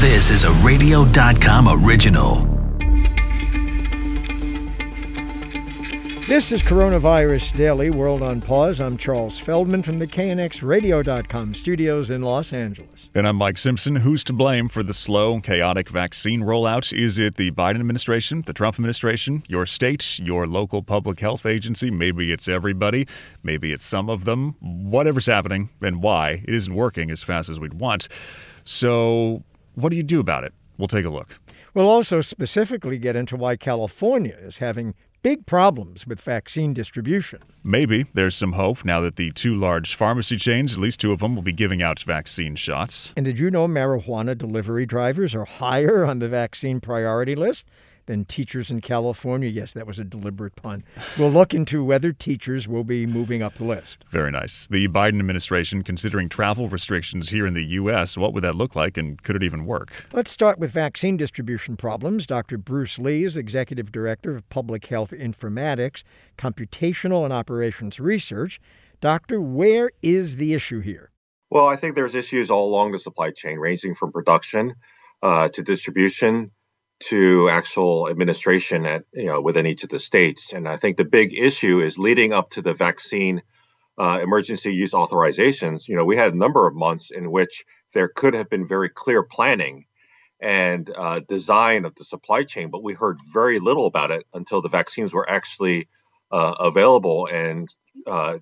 This is a radio.com original. This is Coronavirus Daily World on Pause. I'm Charles Feldman from the KNXRadio.com studios in Los Angeles. And I'm Mike Simpson. Who's to blame for the slow, chaotic vaccine rollout? Is it the Biden administration, the Trump administration, your state, your local public health agency? Maybe it's everybody. Maybe it's some of them. Whatever's happening and why, it isn't working as fast as we'd want. So, what do you do about it? We'll take a look. We'll also specifically get into why California is having big problems with vaccine distribution. Maybe there's some hope now that the two large pharmacy chains, at least two of them, will be giving out vaccine shots. And did you know marijuana delivery drivers are higher on the vaccine priority list than teachers in California. Yes, that was a deliberate pun. We'll look into whether teachers will be moving up the list. Very nice. The Biden administration considering travel restrictions here in the U.S. What would that look like, and could it even work? Let's start with vaccine distribution problems. Dr. Bruce Lee is Executive Director of Public Health Informatics, Computational and Operations Research. Doctor, where is the issue here? Well, I think there's issues all along the supply chain, ranging from production uh, to distribution to actual administration at you know within each of the states. And I think the big issue is leading up to the vaccine uh, emergency use authorizations. You know, we had a number of months in which there could have been very clear planning and uh, design of the supply chain, but we heard very little about it until the vaccines were actually uh, available and uh,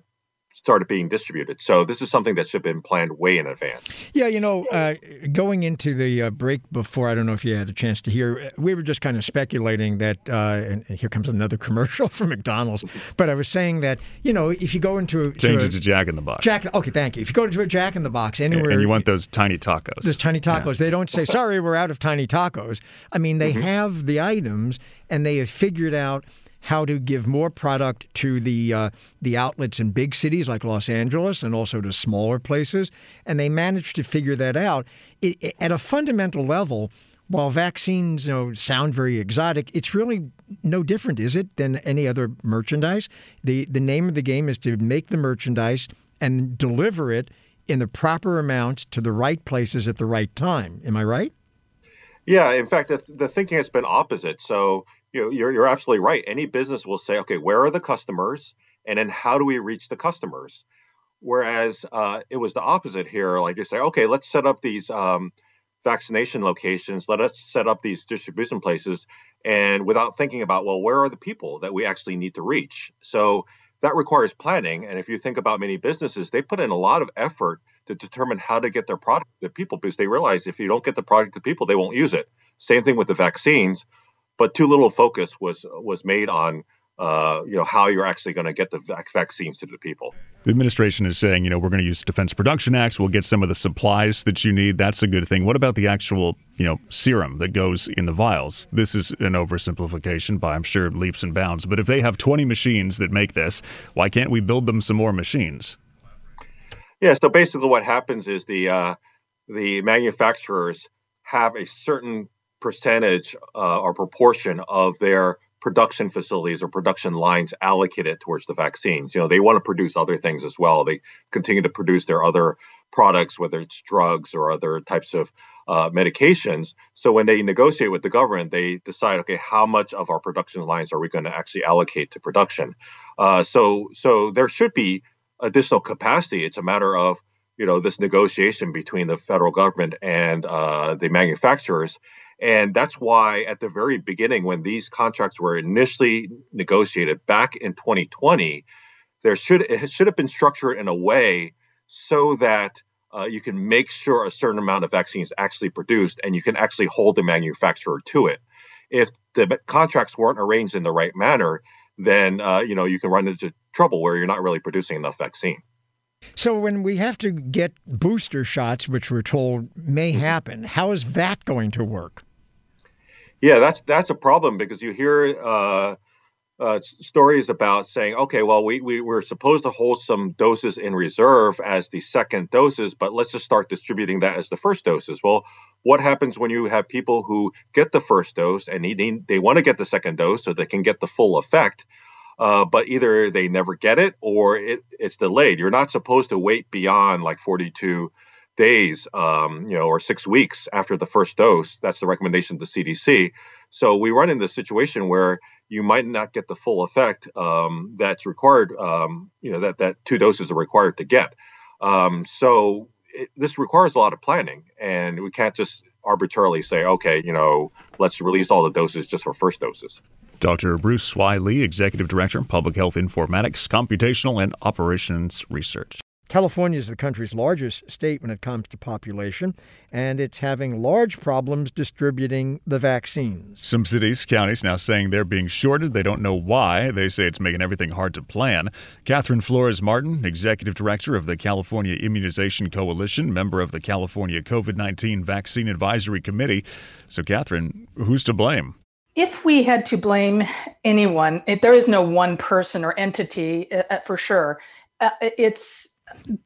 started being distributed. So this is something that should have been planned way in advance. Yeah, you know, uh, going into the uh, break before, I don't know if you had a chance to hear, we were just kind of speculating that, uh, and here comes another commercial from McDonald's, but I was saying that, you know, if you go into change to it to Jack in the Box. Jack, okay, thank you. If you go to a Jack in the Box anywhere, and you want those tiny tacos, those tiny tacos, yeah. they don't say, "Sorry, we're out of tiny tacos." I mean, they mm-hmm. have the items, and they have figured out how to give more product to the uh, the outlets in big cities like Los Angeles and also to smaller places, and they managed to figure that out. It, it, at a fundamental level, while vaccines you know, sound very exotic, it's really no different, is it, than any other merchandise? the The name of the game is to make the merchandise and deliver it in the proper amounts to the right places at the right time. Am I right? Yeah, in fact, the, the thinking has been opposite. So you know, you're, you're absolutely right. Any business will say, okay, where are the customers? And then how do we reach the customers? Whereas uh, it was the opposite here. Like you say, okay, let's set up these um, vaccination locations. Let us set up these distribution places. And without thinking about, well, where are the people that we actually need to reach? So that requires planning. And if you think about many businesses, they put in a lot of effort to determine how to get their product to people because they realize if you don't get the product to people, they won't use it. Same thing with the vaccines but too little focus was was made on uh, you know how you're actually going to get the vac- vaccines to the people. The administration is saying, you know, we're going to use Defense Production Acts. We'll get some of the supplies that you need. That's a good thing. What about the actual, you know, serum that goes in the vials? This is an oversimplification by, I'm sure, leaps and bounds. But if they have 20 machines that make this, why can't we build them some more machines? Yeah. So basically, what happens is the uh, the manufacturers have a certain percentage uh, or proportion of their production facilities or production lines allocated towards the vaccines. You know, they want to produce other things as well. They continue to produce their other products, whether it's drugs or other types of uh, medications. So when they negotiate with the government, they decide, okay, how much of our production lines are we going to actually allocate to production? Uh, so, so there should be additional capacity. It's a matter of you know this negotiation between the federal government and uh, the manufacturers and that's why at the very beginning, when these contracts were initially negotiated back in 2020, there should it should have been structured in a way so that uh, you can make sure a certain amount of vaccine is actually produced and you can actually hold the manufacturer to it. If the contracts weren't arranged in the right manner, then uh, you know you can run into trouble where you're not really producing enough vaccine. So when we have to get booster shots, which we're told may mm-hmm. happen, how is that going to work? Yeah, that's that's a problem because you hear uh, uh, stories about saying, okay, well, we, we we're supposed to hold some doses in reserve as the second doses, but let's just start distributing that as the first doses. Well, what happens when you have people who get the first dose and they they want to get the second dose so they can get the full effect? Uh, but either they never get it or it, it's delayed. You're not supposed to wait beyond like 42 days, um, you know, or six weeks after the first dose. That's the recommendation of the CDC. So we run into a situation where you might not get the full effect um, that's required. Um, you know, that that two doses are required to get. Um, so it, this requires a lot of planning, and we can't just arbitrarily say, okay, you know, let's release all the doses just for first doses. Dr. Bruce Y. Lee, Executive Director, Public Health Informatics, Computational and Operations Research. California is the country's largest state when it comes to population, and it's having large problems distributing the vaccines. Some cities, counties now saying they're being shorted. They don't know why. They say it's making everything hard to plan. Catherine Flores Martin, Executive Director of the California Immunization Coalition, member of the California COVID 19 Vaccine Advisory Committee. So, Catherine, who's to blame? If we had to blame anyone, it, there is no one person or entity uh, uh for sure. Uh, it's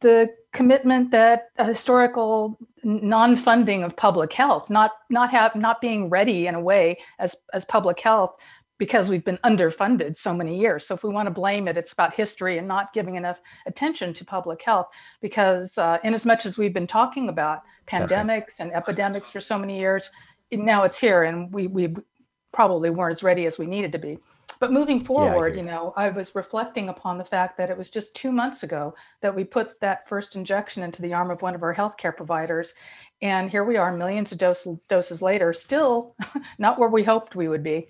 the commitment that historical non-funding of public health, not not have not being ready in a way as as public health because we've been underfunded so many years. So if we want to blame it, it's about history and not giving enough attention to public health. Because uh, in as much as we've been talking about pandemics and epidemics for so many years, now it's here, and we we probably weren't as ready as we needed to be. But moving forward, yeah, you know, I was reflecting upon the fact that it was just two months ago that we put that first injection into the arm of one of our healthcare providers. And here we are, millions of dose, doses later, still not where we hoped we would be.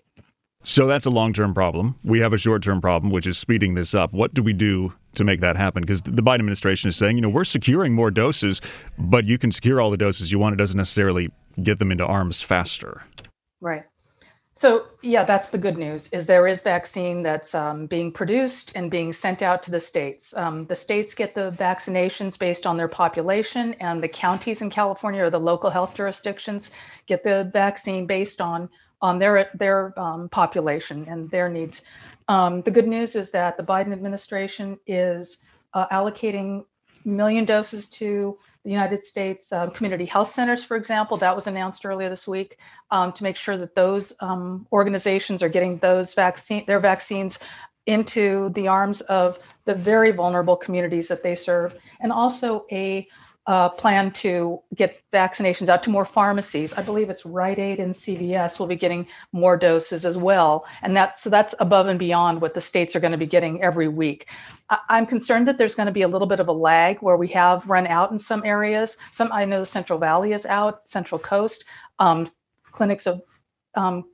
So that's a long term problem. We have a short term problem, which is speeding this up. What do we do to make that happen? Because the Biden administration is saying, you know, we're securing more doses, but you can secure all the doses you want. It doesn't necessarily get them into arms faster. Right. So yeah, that's the good news. Is there is vaccine that's um, being produced and being sent out to the states. Um, the states get the vaccinations based on their population, and the counties in California or the local health jurisdictions get the vaccine based on on their their um, population and their needs. Um, the good news is that the Biden administration is uh, allocating million doses to the United States um, community health centers, for example, that was announced earlier this week um, to make sure that those um, organizations are getting those vaccine their vaccines into the arms of the very vulnerable communities that they serve, and also a uh, plan to get vaccinations out to more pharmacies. I believe it's Rite Aid and CVS will be getting more doses as well, and that's so that's above and beyond what the states are going to be getting every week. I, I'm concerned that there's going to be a little bit of a lag where we have run out in some areas. Some I know the Central Valley is out, Central Coast. Um, clinics of um,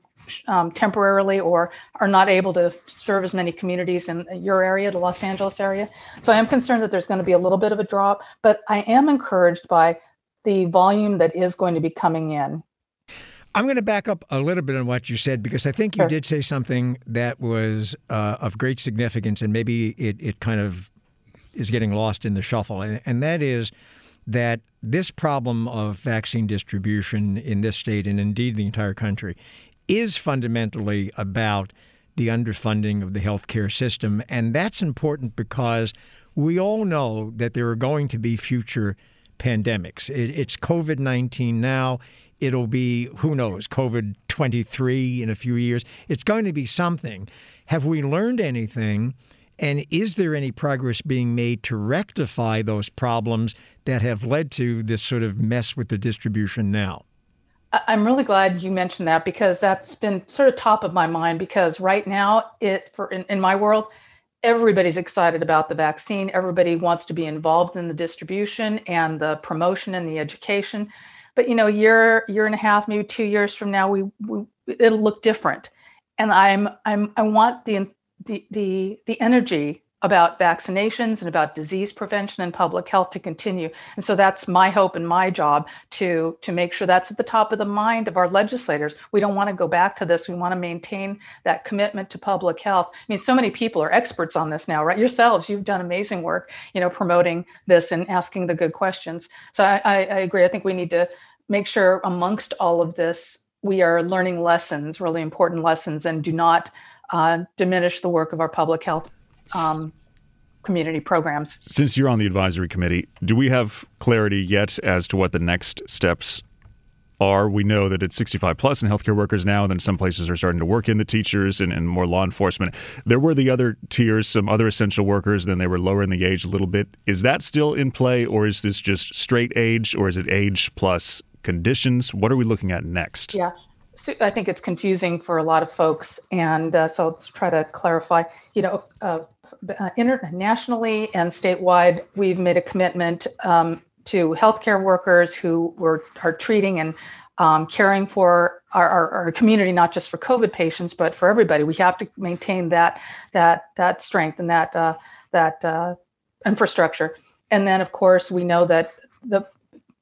um, temporarily or are not able to serve as many communities in your area, the Los Angeles area. So I am concerned that there's going to be a little bit of a drop, but I am encouraged by the volume that is going to be coming in. I'm going to back up a little bit on what you said because I think you sure. did say something that was uh, of great significance and maybe it, it kind of is getting lost in the shuffle. And, and that is that this problem of vaccine distribution in this state and indeed the entire country is fundamentally about the underfunding of the healthcare system. And that's important because we all know that there are going to be future pandemics. It, it's COVID 19 now. It'll be, who knows, COVID 23 in a few years. It's going to be something. Have we learned anything? And is there any progress being made to rectify those problems that have led to this sort of mess with the distribution now? I'm really glad you mentioned that because that's been sort of top of my mind because right now it for in, in my world everybody's excited about the vaccine. Everybody wants to be involved in the distribution and the promotion and the education. But you know year year and a half maybe 2 years from now we, we it'll look different. And I'm I'm I want the the the the energy about vaccinations and about disease prevention and public health to continue. And so that's my hope and my job to, to make sure that's at the top of the mind of our legislators. We don't want to go back to this. We want to maintain that commitment to public health. I mean, so many people are experts on this now, right? Yourselves, you've done amazing work, you know, promoting this and asking the good questions. So I, I, I agree. I think we need to make sure amongst all of this, we are learning lessons, really important lessons, and do not uh, diminish the work of our public health um, community programs. Since you're on the advisory committee, do we have clarity yet as to what the next steps are. We know that it's 65 plus in healthcare workers now, and then some places are starting to work in the teachers and, and more law enforcement. There were the other tiers, some other essential workers, then they were lower in the age a little bit. Is that still in play, or is this just straight age, or is it age plus conditions? What are we looking at next? Yeah. So I think it's confusing for a lot of folks, and uh, so let's try to clarify. You know, uh, uh, internationally and statewide, we've made a commitment um, to healthcare workers who were are treating and um, caring for our, our, our, community, not just for COVID patients, but for everybody. We have to maintain that that that strength and that uh, that uh, infrastructure. And then, of course, we know that the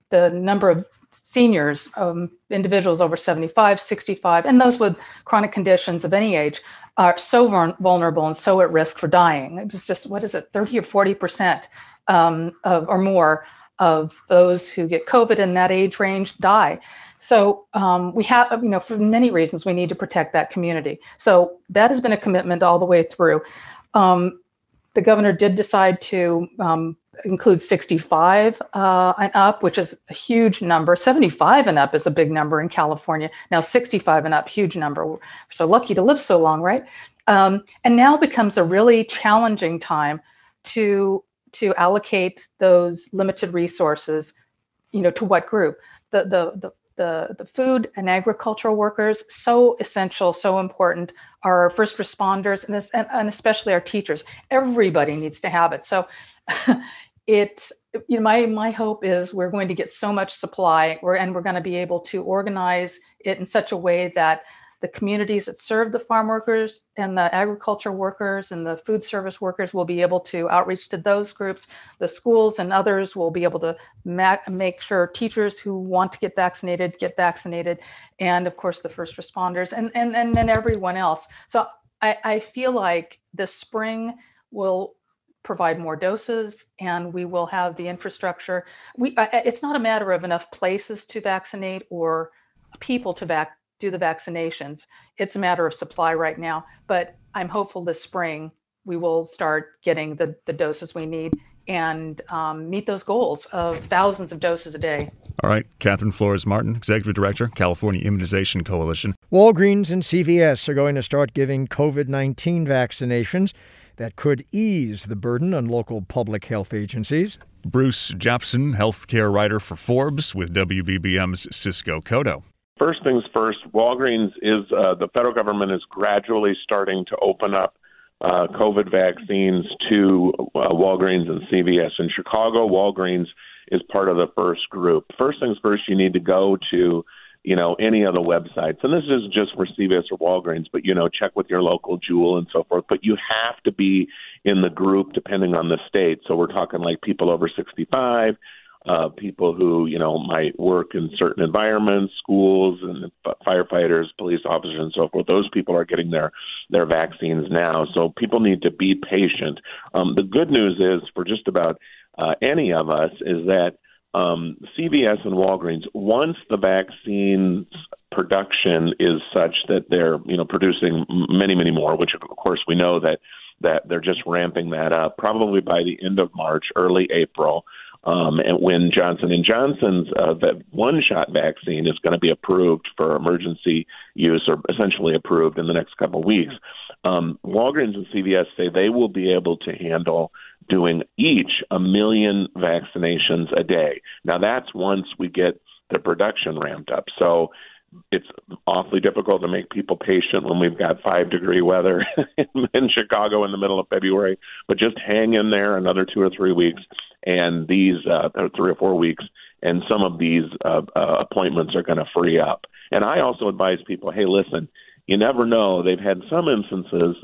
the number of seniors, um, individuals over 75, 65, and those with chronic conditions of any age are so vulnerable and so at risk for dying. It was just, what is it, 30 or 40% um, of, or more of those who get COVID in that age range die. So um, we have, you know, for many reasons, we need to protect that community. So that has been a commitment all the way through. Um, the governor did decide to um, include 65 uh, and up, which is a huge number. 75 and up is a big number in California. Now 65 and up, huge number. We're so lucky to live so long, right? Um, and now becomes a really challenging time to to allocate those limited resources, you know, to what group? The the the the, the food and agricultural workers so essential so important our first responders and, this, and, and especially our teachers. Everybody needs to have it. So it you know my my hope is we're going to get so much supply we're, and we're going to be able to organize it in such a way that the communities that serve the farm workers and the agriculture workers and the food service workers will be able to outreach to those groups the schools and others will be able to ma- make sure teachers who want to get vaccinated get vaccinated and of course the first responders and and and then everyone else so I, I feel like this spring will provide more doses and we will have the infrastructure. We, it's not a matter of enough places to vaccinate or people to vac- do the vaccinations. It's a matter of supply right now. But I'm hopeful this spring we will start getting the, the doses we need and um, meet those goals of thousands of doses a day. All right. Catherine Flores Martin, Executive Director, California Immunization Coalition. Walgreens and CVS are going to start giving COVID 19 vaccinations that could ease the burden on local public health agencies. Bruce Japsen, healthcare writer for Forbes with WBBM's Cisco Cotto. First things first, Walgreens is uh, the federal government is gradually starting to open up uh, COVID vaccines to uh, Walgreens and CVS in Chicago. Walgreens is part of the first group. First things first, you need to go to you know, any of the websites. And this is just for CVS or Walgreens, but, you know, check with your local Jewel and so forth. But you have to be in the group depending on the state. So we're talking like people over 65, uh, people who, you know, might work in certain environments, schools and firefighters, police officers and so forth. Those people are getting their, their vaccines now. So people need to be patient. Um, the good news is for just about uh, any of us is that um, CVS and Walgreens, once the vaccines production is such that they're you know producing many many more, which of course we know that that they're just ramping that up, probably by the end of March, early April. Um, and when Johnson and Johnson's uh, that one-shot vaccine is going to be approved for emergency use, or essentially approved in the next couple of weeks, um, Walgreens and CVS say they will be able to handle doing each a million vaccinations a day. Now, that's once we get the production ramped up. So it's awfully difficult to make people patient when we've got five degree weather in Chicago in the middle of February. But just hang in there another two or three weeks, and these uh, three or four weeks, and some of these uh, uh, appointments are going to free up. And I also advise people, hey, listen, you never know. They've had some instances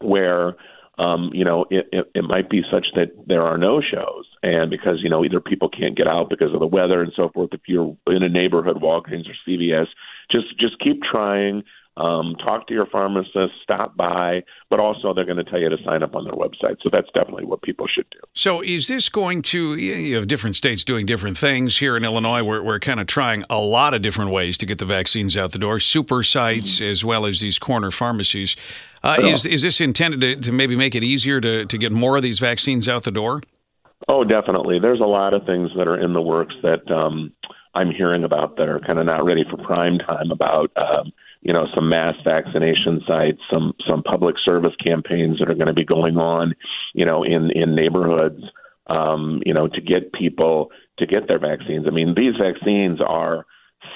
where um, you know, it, it, it might be such that there are no shows, and because you know either people can't get out because of the weather and so forth. If you're in a neighborhood Walgreens or CVS, just just keep trying. Um, talk to your pharmacist, stop by, but also they're going to tell you to sign up on their website. So that's definitely what people should do. So is this going to, you know, different states doing different things? Here in Illinois, we're, we're kind of trying a lot of different ways to get the vaccines out the door, super sites mm-hmm. as well as these corner pharmacies. Uh, is, is this intended to, to maybe make it easier to, to get more of these vaccines out the door? Oh, definitely. There's a lot of things that are in the works that um, I'm hearing about that are kind of not ready for prime time about um, you know some mass vaccination sites, some some public service campaigns that are going to be going on, you know, in in neighborhoods, um, you know, to get people to get their vaccines. I mean, these vaccines are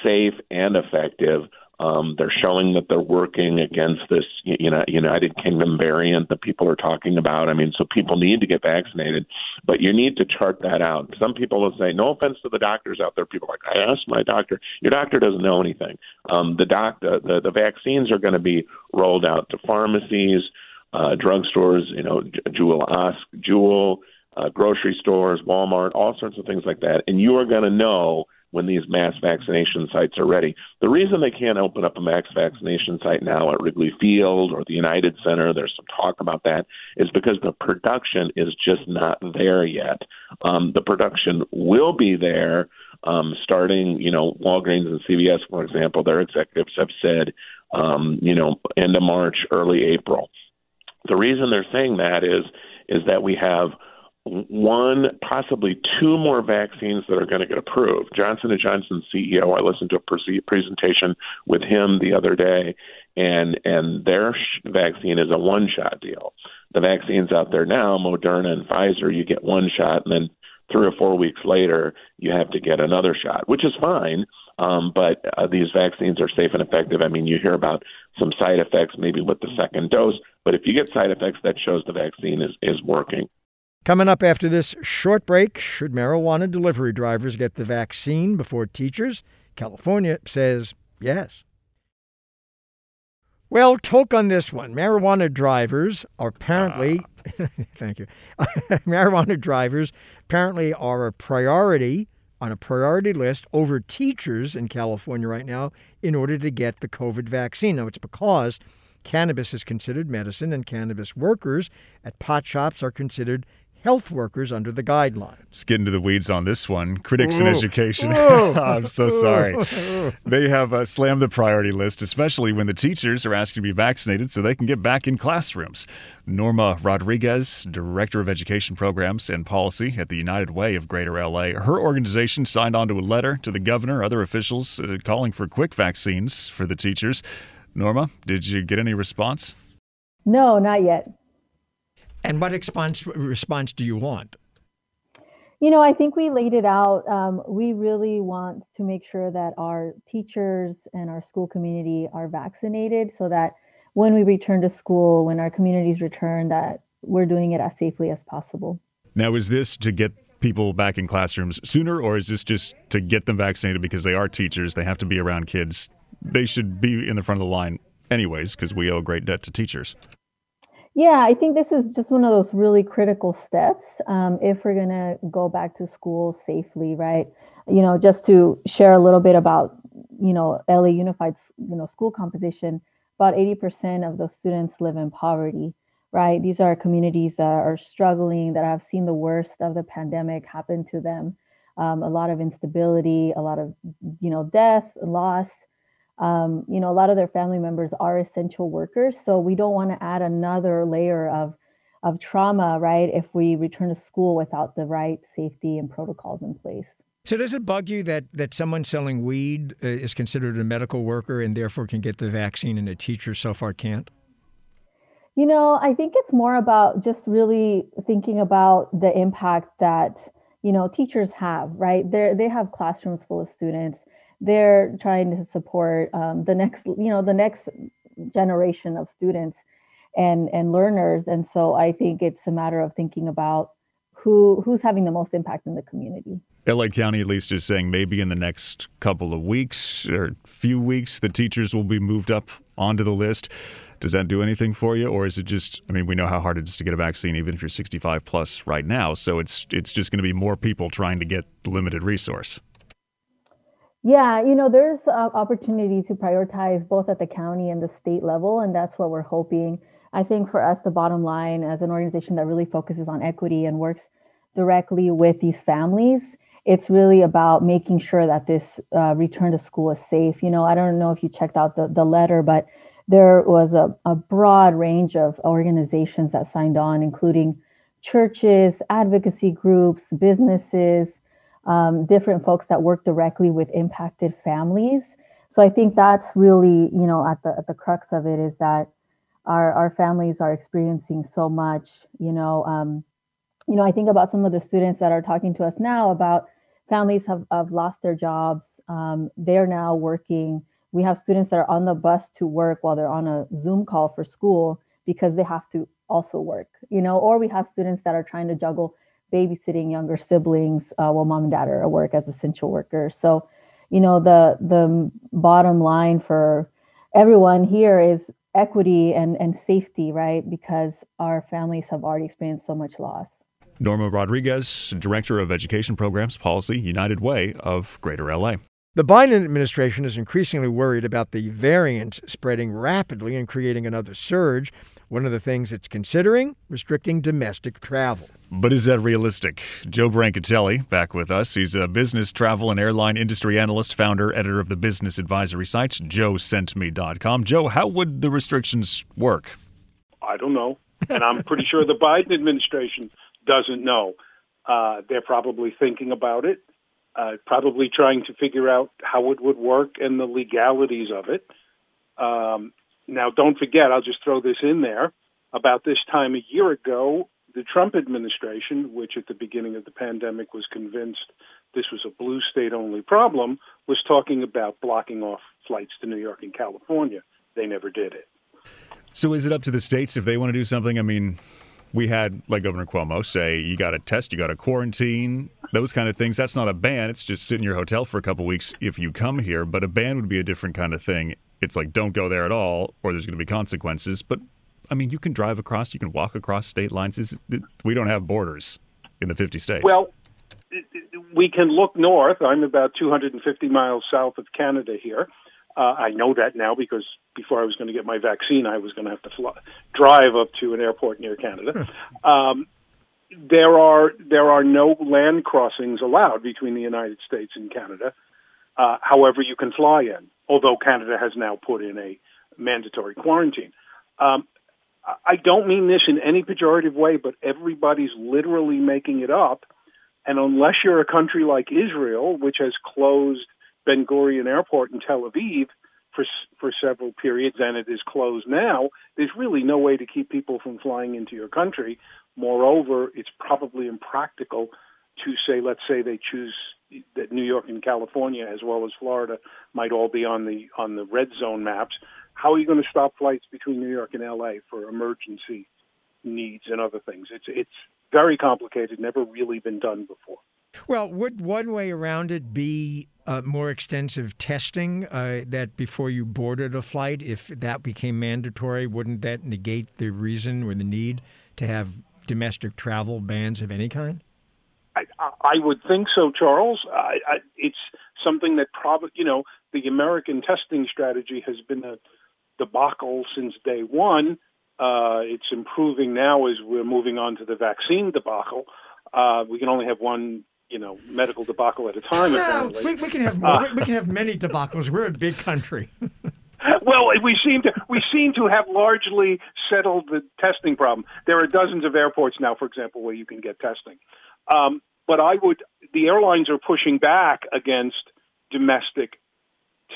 safe and effective. Um, they're showing that they're working against this you know, United Kingdom variant that people are talking about. I mean, so people need to get vaccinated, but you need to chart that out. Some people will say, no offense to the doctors out there. People are like, I asked my doctor. Your doctor doesn't know anything. Um, the doc, the, the, the vaccines are going to be rolled out to pharmacies, uh, drugstores, you know, Jewel, Osc, Jewel, uh, grocery stores, Walmart, all sorts of things like that, and you are going to know when these mass vaccination sites are ready. The reason they can't open up a mass vaccination site now at Wrigley Field or the United Center, there's some talk about that, is because the production is just not there yet. Um, the production will be there um, starting, you know, Walgreens and CVS, for example, their executives have said, um, you know, end of March, early April. The reason they're saying that is is that we have one, possibly two more vaccines that are going to get approved. Johnson and Johnson CEO, I listened to a pre- presentation with him the other day, and and their vaccine is a one-shot deal. The vaccines out there now, Moderna and Pfizer, you get one shot, and then three or four weeks later, you have to get another shot, which is fine. Um, but uh, these vaccines are safe and effective. I mean, you hear about some side effects maybe with the second dose, but if you get side effects, that shows the vaccine is, is working. Coming up after this short break, should marijuana delivery drivers get the vaccine before teachers? California says yes. Well, talk on this one. Marijuana drivers are apparently, uh. thank you. marijuana drivers apparently are a priority on a priority list over teachers in California right now in order to get the COVID vaccine. Now, it's because cannabis is considered medicine and cannabis workers at pot shops are considered health workers under the guidelines. Let's get into the weeds on this one. Critics in education. I'm so sorry. they have uh, slammed the priority list, especially when the teachers are asked to be vaccinated so they can get back in classrooms. Norma Rodriguez, Director of Education Programs and Policy at the United Way of Greater LA, her organization signed onto a letter to the governor, other officials, uh, calling for quick vaccines for the teachers. Norma, did you get any response? No, not yet. And what response response do you want? You know, I think we laid it out. Um, we really want to make sure that our teachers and our school community are vaccinated so that when we return to school, when our communities return, that we're doing it as safely as possible. Now, is this to get people back in classrooms sooner, or is this just to get them vaccinated because they are teachers? They have to be around kids. They should be in the front of the line anyways because we owe a great debt to teachers. Yeah, I think this is just one of those really critical steps um, if we're going to go back to school safely, right? You know, just to share a little bit about, you know, LA Unified, you know, school composition, about 80% of those students live in poverty, right? These are communities that are struggling, that have seen the worst of the pandemic happen to them. Um, a lot of instability, a lot of, you know, death, loss, um, you know, a lot of their family members are essential workers. So we don't want to add another layer of of trauma, right? If we return to school without the right safety and protocols in place. So does it bug you that that someone selling weed uh, is considered a medical worker and therefore can get the vaccine and a teacher so far can't? You know, I think it's more about just really thinking about the impact that you know teachers have, right? They they have classrooms full of students they're trying to support um, the next you know the next generation of students and and learners and so i think it's a matter of thinking about who who's having the most impact in the community LA County at least is saying maybe in the next couple of weeks or few weeks the teachers will be moved up onto the list. Does that do anything for you or is it just I mean we know how hard it is to get a vaccine even if you're 65 plus right now so it's it's just going to be more people trying to get the limited resource. Yeah, you know, there's uh, opportunity to prioritize both at the county and the state level, and that's what we're hoping. I think for us, the bottom line as an organization that really focuses on equity and works directly with these families, it's really about making sure that this uh, return to school is safe. You know, I don't know if you checked out the, the letter, but there was a, a broad range of organizations that signed on, including churches, advocacy groups, businesses, um, different folks that work directly with impacted families. So I think that's really, you know, at the at the crux of it is that our our families are experiencing so much. You know, um, you know, I think about some of the students that are talking to us now about families have, have lost their jobs. Um, they're now working. We have students that are on the bus to work while they're on a Zoom call for school because they have to also work, you know, or we have students that are trying to juggle babysitting younger siblings uh, while mom and dad are at work as essential workers. So, you know, the the bottom line for everyone here is equity and, and safety, right? Because our families have already experienced so much loss. Norma Rodriguez, Director of Education Programs Policy, United Way of Greater LA. The Biden administration is increasingly worried about the variant spreading rapidly and creating another surge. One of the things it's considering restricting domestic travel. But is that realistic? Joe Brancatelli back with us. He's a business, travel, and airline industry analyst, founder, editor of the business advisory sites, joesentme.com. Joe, how would the restrictions work? I don't know. And I'm pretty sure the Biden administration doesn't know. Uh, they're probably thinking about it, uh, probably trying to figure out how it would work and the legalities of it. Um, now, don't forget, I'll just throw this in there. About this time a year ago, the Trump administration, which at the beginning of the pandemic was convinced this was a blue state only problem, was talking about blocking off flights to New York and California. They never did it. So, is it up to the states if they want to do something? I mean, we had like Governor Cuomo say you got to test, you got to quarantine, those kind of things. That's not a ban. It's just sit in your hotel for a couple weeks if you come here. But a ban would be a different kind of thing. It's like don't go there at all, or there's going to be consequences. But I mean, you can drive across, you can walk across state lines. It's, we don't have borders in the 50 states. Well, we can look north. I'm about 250 miles south of Canada here. Uh, I know that now because before I was going to get my vaccine, I was going to have to fly, drive up to an airport near Canada. um, there are there are no land crossings allowed between the United States and Canada. Uh, however, you can fly in, although Canada has now put in a mandatory quarantine. Um, I don't mean this in any pejorative way, but everybody's literally making it up. And unless you're a country like Israel, which has closed Ben Gurion Airport in Tel Aviv for for several periods, and it is closed now. There's really no way to keep people from flying into your country. Moreover, it's probably impractical to say, let's say they choose that New York and California, as well as Florida, might all be on the on the red zone maps. How are you going to stop flights between New York and LA for emergency needs and other things? It's it's very complicated, never really been done before. Well, would one way around it be uh, more extensive testing uh, that before you boarded a flight? If that became mandatory, wouldn't that negate the reason or the need to have domestic travel bans of any kind? I, I would think so, Charles. I, I, it's something that probably, you know, the American testing strategy has been a debacle since day one. Uh, it's improving now as we're moving on to the vaccine debacle. Uh, we can only have one you know medical debacle at a time. Yeah, we, we, can have more, we can have many debacles. We're a big country. well, we seem to we seem to have largely settled the testing problem. There are dozens of airports now, for example, where you can get testing. Um, but I would the airlines are pushing back against domestic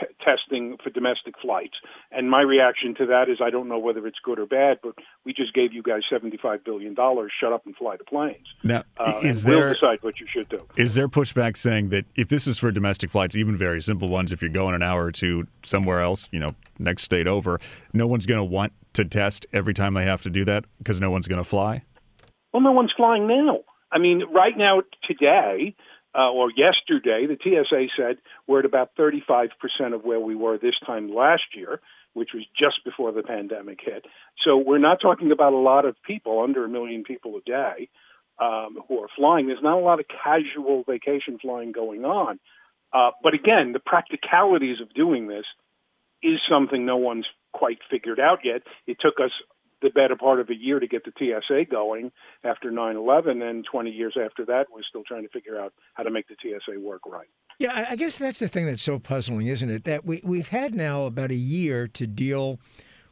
t- testing for domestic flights. And my reaction to that is I don't know whether it's good or bad, but we just gave you guys $75 billion. Shut up and fly the planes. Now, uh, is we'll there, decide what you should do. Is there pushback saying that if this is for domestic flights, even very simple ones, if you're going an hour or two somewhere else, you know, next state over, no one's going to want to test every time they have to do that because no one's going to fly? Well, no one's flying now. I mean, right now, today, uh, or yesterday, the TSA said we're at about 35% of where we were this time last year, which was just before the pandemic hit. So we're not talking about a lot of people, under a million people a day, um, who are flying. There's not a lot of casual vacation flying going on. Uh, but again, the practicalities of doing this is something no one's quite figured out yet. It took us the better part of a year to get the TSA going after 9/11, and 20 years after that, we're still trying to figure out how to make the TSA work right. Yeah, I guess that's the thing that's so puzzling, isn't it? That we we've had now about a year to deal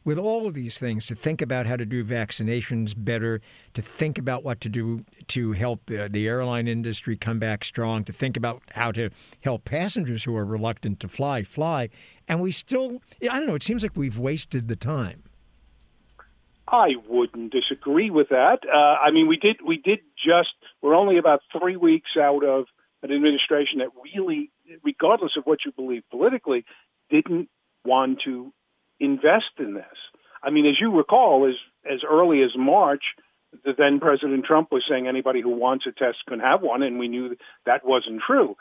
with all of these things to think about how to do vaccinations better, to think about what to do to help the, the airline industry come back strong, to think about how to help passengers who are reluctant to fly fly. And we still, I don't know, it seems like we've wasted the time. I wouldn't disagree with that. Uh, I mean, we did we did just we're only about three weeks out of an administration that really, regardless of what you believe politically, didn't want to invest in this. I mean, as you recall, as as early as March, the then President Trump was saying anybody who wants a test can have one, and we knew that wasn't true.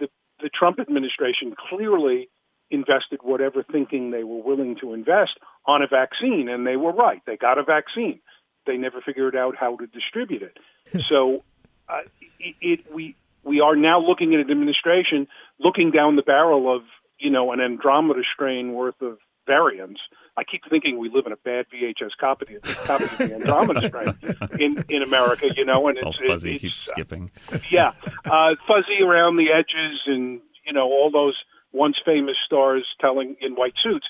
The the Trump administration clearly invested whatever thinking they were willing to invest on a vaccine, and they were right. They got a vaccine. They never figured out how to distribute it. so uh, it, it, we we are now looking at an administration looking down the barrel of you know an Andromeda strain worth of variants. I keep thinking we live in a bad VHS copy, copy of the Andromeda strain in in America. You know, and it's, it's all fuzzy. It's, keeps skipping. Uh, yeah, uh, fuzzy around the edges, and you know all those once famous stars telling in white suits.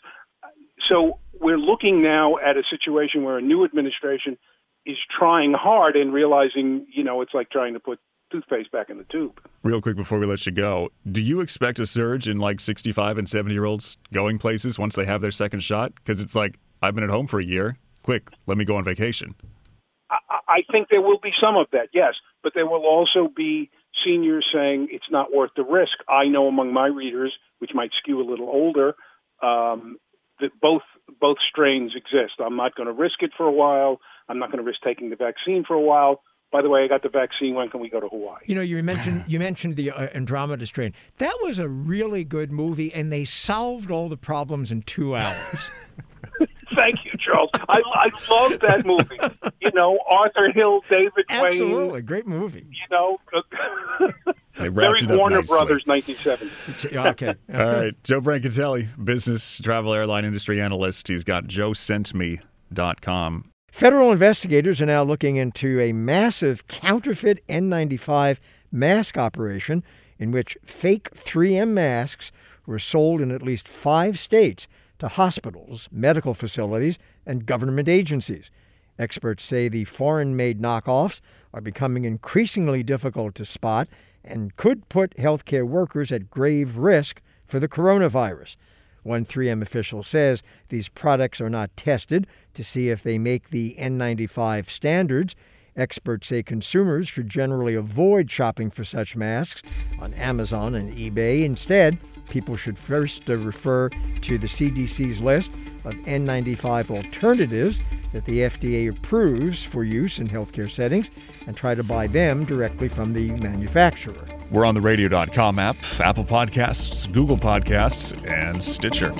So we're looking now at a situation where a new administration is trying hard and realizing, you know, it's like trying to put toothpaste back in the tube. Real quick before we let you go, do you expect a surge in like 65 and 70 year olds going places once they have their second shot? Because it's like, I've been at home for a year. Quick, let me go on vacation. I, I think there will be some of that, yes, but there will also be seniors saying it's not worth the risk. I know among my readers, which might skew a little older, um, that both both strains exist. I'm not going to risk it for a while. I'm not going to risk taking the vaccine for a while. By the way, I got the vaccine. When can we go to Hawaii? You know, you mentioned you mentioned the uh, Andromeda strain. That was a really good movie, and they solved all the problems in two hours. Thank you, Charles. I, I love that movie. You know, Arthur Hill, David Wayne. Absolutely, great movie. You know, They wrapped very it up Warner nicely. Brothers, 1970. Okay. All right. Joe Brancatelli, business travel airline industry analyst. He's got joesentme.com. Federal investigators are now looking into a massive counterfeit N95 mask operation in which fake 3M masks were sold in at least five states to hospitals, medical facilities, and government agencies. Experts say the foreign made knockoffs are becoming increasingly difficult to spot and could put healthcare workers at grave risk for the coronavirus. One 3M official says these products are not tested to see if they make the N95 standards. Experts say consumers should generally avoid shopping for such masks on Amazon and eBay. Instead, people should first refer to the CDC's list of N95 alternatives that the FDA approves for use in healthcare settings and try to buy them directly from the manufacturer. We're on the radio.com app, Apple Podcasts, Google Podcasts, and Stitcher.